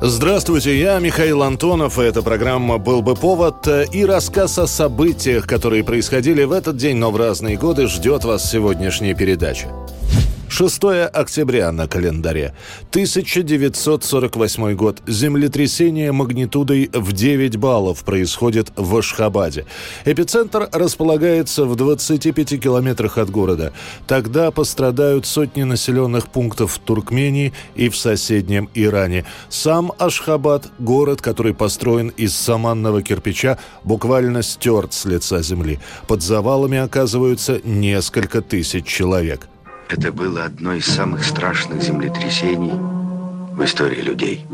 Здравствуйте, я Михаил Антонов, и эта программа «Был бы повод» и рассказ о событиях, которые происходили в этот день, но в разные годы, ждет вас сегодняшняя передача. 6 октября на календаре. 1948 год. Землетрясение магнитудой в 9 баллов происходит в Ашхабаде. Эпицентр располагается в 25 километрах от города. Тогда пострадают сотни населенных пунктов в Туркмении и в соседнем Иране. Сам Ашхабад, город, который построен из саманного кирпича, буквально стерт с лица земли. Под завалами оказываются несколько тысяч человек – это было одно из самых страшных землетрясений в истории людей.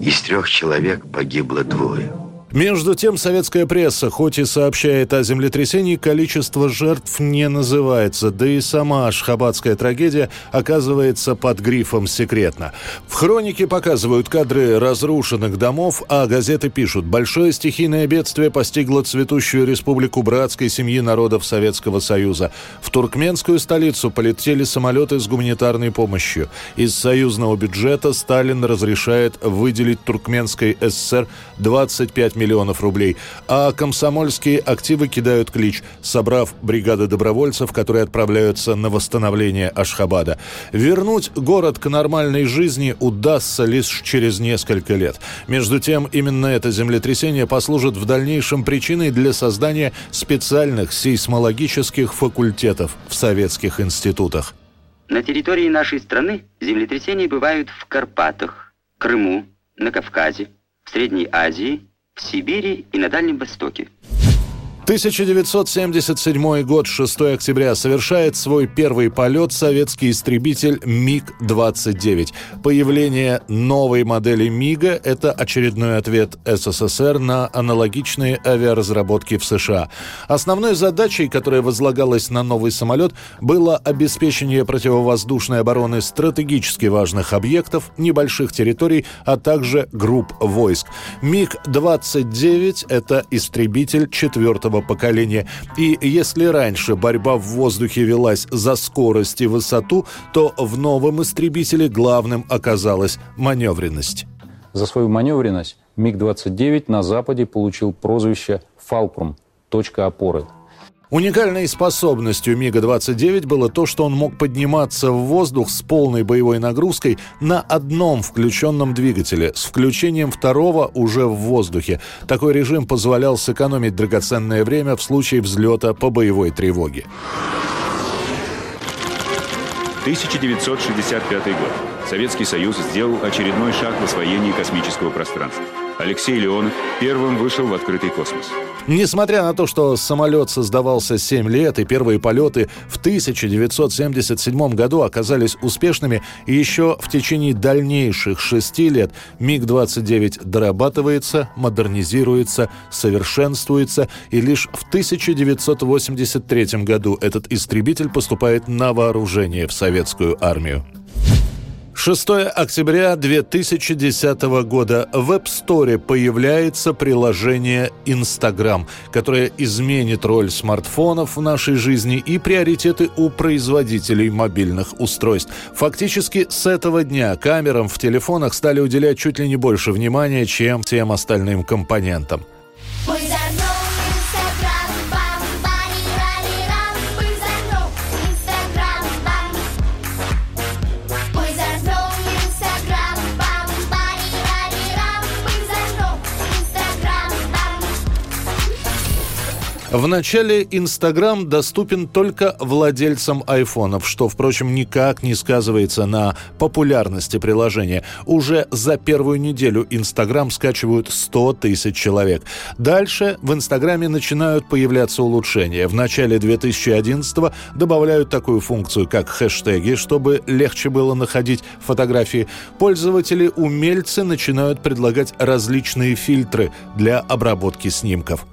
Из трех человек погибло двое – между тем, советская пресса, хоть и сообщает о землетрясении, количество жертв не называется, да и сама ашхабадская трагедия оказывается под грифом «секретно». В хронике показывают кадры разрушенных домов, а газеты пишут «Большое стихийное бедствие постигло цветущую республику братской семьи народов Советского Союза. В туркменскую столицу полетели самолеты с гуманитарной помощью. Из союзного бюджета Сталин разрешает выделить Туркменской ССР 25 миллионов миллионов рублей, а комсомольские активы кидают клич, собрав бригады добровольцев, которые отправляются на восстановление Ашхабада. Вернуть город к нормальной жизни удастся лишь через несколько лет. Между тем, именно это землетрясение послужит в дальнейшем причиной для создания специальных сейсмологических факультетов в советских институтах. На территории нашей страны землетрясения бывают в Карпатах, Крыму, на Кавказе, в Средней Азии в Сибири и на Дальнем Востоке. 1977 год, 6 октября, совершает свой первый полет советский истребитель МиГ-29. Появление новой модели МиГа – это очередной ответ СССР на аналогичные авиаразработки в США. Основной задачей, которая возлагалась на новый самолет, было обеспечение противовоздушной обороны стратегически важных объектов, небольших территорий, а также групп войск. МиГ-29 – это истребитель четвертого нового поколения. И если раньше борьба в воздухе велась за скорость и высоту, то в новом истребителе главным оказалась маневренность. За свою маневренность МиГ-29 на Западе получил прозвище «Фалкрум» – точка опоры – Уникальной способностью МиГа-29 было то, что он мог подниматься в воздух с полной боевой нагрузкой на одном включенном двигателе, с включением второго уже в воздухе. Такой режим позволял сэкономить драгоценное время в случае взлета по боевой тревоге. 1965 год. Советский Союз сделал очередной шаг в освоении космического пространства. Алексей Леонов первым вышел в открытый космос. Несмотря на то, что самолет создавался 7 лет и первые полеты в 1977 году оказались успешными, еще в течение дальнейших шести лет МиГ-29 дорабатывается, модернизируется, совершенствуется, и лишь в 1983 году этот истребитель поступает на вооружение в советскую армию. 6 октября 2010 года в App Store появляется приложение Instagram, которое изменит роль смартфонов в нашей жизни и приоритеты у производителей мобильных устройств. Фактически с этого дня камерам в телефонах стали уделять чуть ли не больше внимания, чем тем остальным компонентам. В начале Инстаграм доступен только владельцам айфонов, что, впрочем, никак не сказывается на популярности приложения. Уже за первую неделю Инстаграм скачивают 100 тысяч человек. Дальше в Инстаграме начинают появляться улучшения. В начале 2011 добавляют такую функцию, как хэштеги, чтобы легче было находить фотографии. Пользователи-умельцы начинают предлагать различные фильтры для обработки снимков.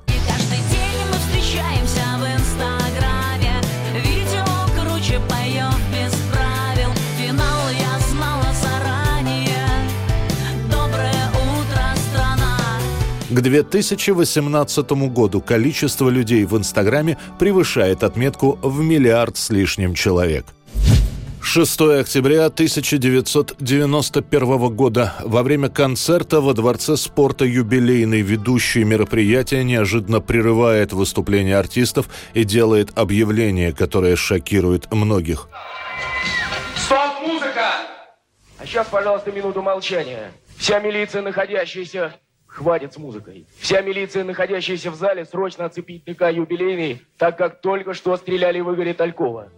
К 2018 году количество людей в Инстаграме превышает отметку в миллиард с лишним человек. 6 октября 1991 года во время концерта во Дворце спорта юбилейный ведущий мероприятия неожиданно прерывает выступление артистов и делает объявление, которое шокирует многих. Стоп, музыка! А сейчас, пожалуйста, минуту молчания. Вся милиция, находящаяся... Хватит с музыкой. Вся милиция, находящаяся в зале, срочно оцепить ТК юбилейный, так как только что стреляли в Игоря Талькова.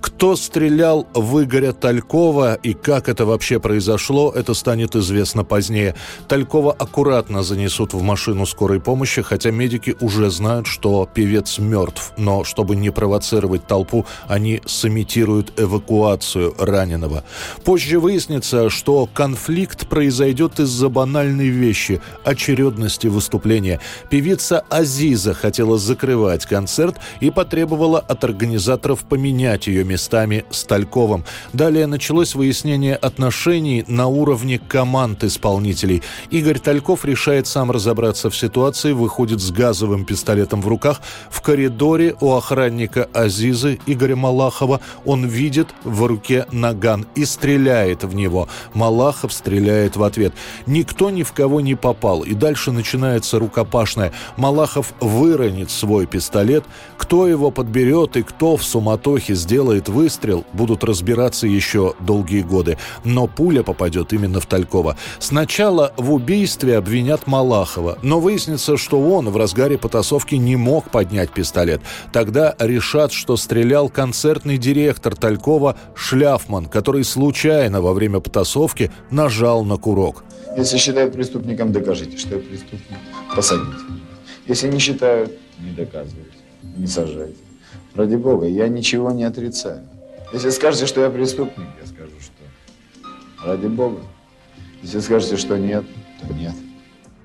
Кто стрелял в Игоря Талькова и как это вообще произошло, это станет известно позднее. Талькова аккуратно занесут в машину скорой помощи, хотя медики уже знают, что певец мертв. Но чтобы не провоцировать толпу, они сымитируют эвакуацию раненого. Позже выяснится, что конфликт произойдет из-за банальной вещи – очередности выступления. Певица Азиза хотела закрывать концерт и потребовала от организаторов поменять ее местами с Тальковым. Далее началось выяснение отношений на уровне команд исполнителей. Игорь Тальков решает сам разобраться в ситуации, выходит с газовым пистолетом в руках. В коридоре у охранника Азизы Игоря Малахова он видит в руке наган и стреляет в него. Малахов стреляет в ответ. Никто ни в кого не попал. И дальше начинается рукопашная. Малахов выронит свой пистолет. Кто его подберет и кто в суматохе сделает сделает выстрел, будут разбираться еще долгие годы. Но пуля попадет именно в Талькова. Сначала в убийстве обвинят Малахова, но выяснится, что он в разгаре потасовки не мог поднять пистолет. Тогда решат, что стрелял концертный директор Талькова Шляфман, который случайно во время потасовки нажал на курок. Если считают преступником, докажите, что я преступник. Посадите. Если не считают, не доказывайте, не сажайте. Ради бога, я ничего не отрицаю. Если скажете, что я преступник, я скажу, что ради бога. Если скажете, что нет, то нет.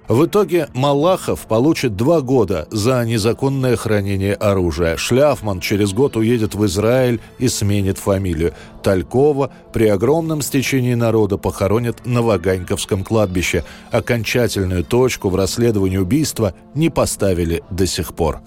В итоге Малахов получит два года за незаконное хранение оружия. Шляфман через год уедет в Израиль и сменит фамилию. Талькова при огромном стечении народа похоронят на Ваганьковском кладбище. Окончательную точку в расследовании убийства не поставили до сих пор.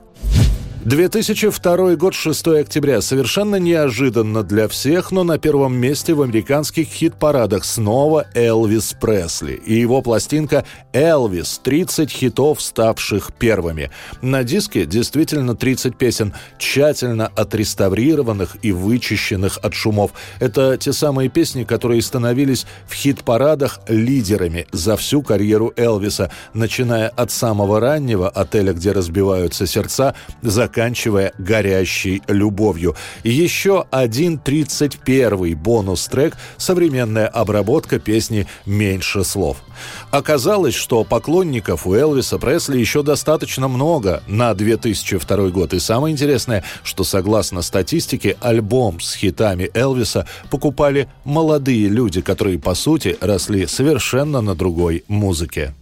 2002 год, 6 октября. Совершенно неожиданно для всех, но на первом месте в американских хит-парадах снова Элвис Пресли и его пластинка «Элвис» 30 хитов, ставших первыми. На диске действительно 30 песен, тщательно отреставрированных и вычищенных от шумов. Это те самые песни, которые становились в хит-парадах лидерами за всю карьеру Элвиса, начиная от самого раннего отеля, где разбиваются сердца, за заканчивая горящей любовью. Еще один 31-й бонус-трек «Современная обработка песни «Меньше слов». Оказалось, что поклонников у Элвиса Пресли еще достаточно много на 2002 год. И самое интересное, что согласно статистике, альбом с хитами Элвиса покупали молодые люди, которые, по сути, росли совершенно на другой музыке.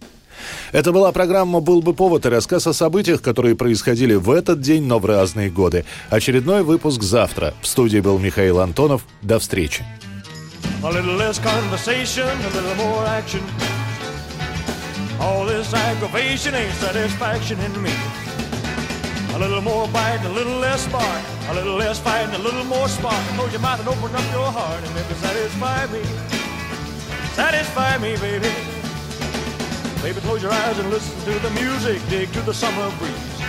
Это была программа «Был бы повод» и рассказ о событиях, которые происходили в этот день, но в разные годы. Очередной выпуск завтра. В студии был Михаил Антонов. До встречи. A little less conversation, a little more action. All this aggravation ain't satisfaction in me. A little more bite, a little less spark. A little less fight, a little more spark. Close your mouth and open up your heart and maybe satisfy me. Satisfy me, baby. Baby, close your eyes and listen to the music. Dig to the summer breeze.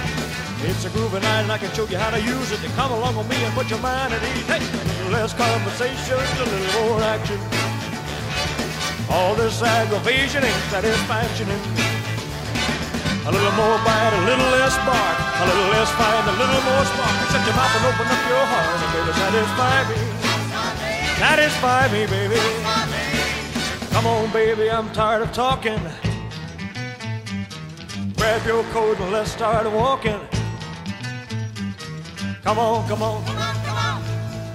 It's a groovy night and I can show you how to use it. To come along with me and put your mind at ease. Hey, less conversation, a little more action. All this aggravation ain't satisfaction in me. A little more bite, a little less bark. A little less fight, a little more spark. Shut your mouth and open up your heart and baby, satisfy me. Satisfy me, baby. Come on, baby, I'm tired of talking. Grab your coat and let's start walking. Come on, come on.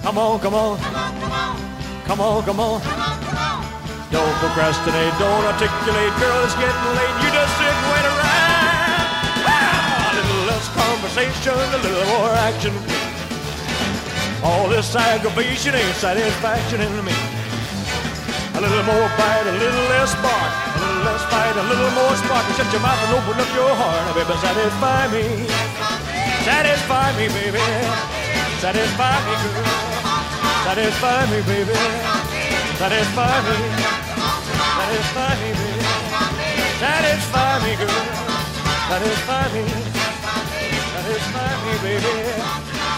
Come on, come on. Come on, come on. Come on, come on. Don't procrastinate, don't articulate, girl, it's getting late. You just sit and wait around. Ah, a little less conversation, a little more action. All this aggravation ain't satisfaction in me. A little more bite, a little less bark. A little less fight, a little more spark. Shut your mouth and open up your heart. Baby, satisfy me. Satisfy me, baby. Satisfy me, girl. Satisfy me, baby. Satisfy me. Satisfy me, baby. Satisfy me, girl. Satisfy me. Satisfy me, baby.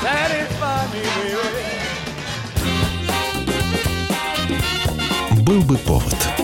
Satisfy me, baby. Был бы повод.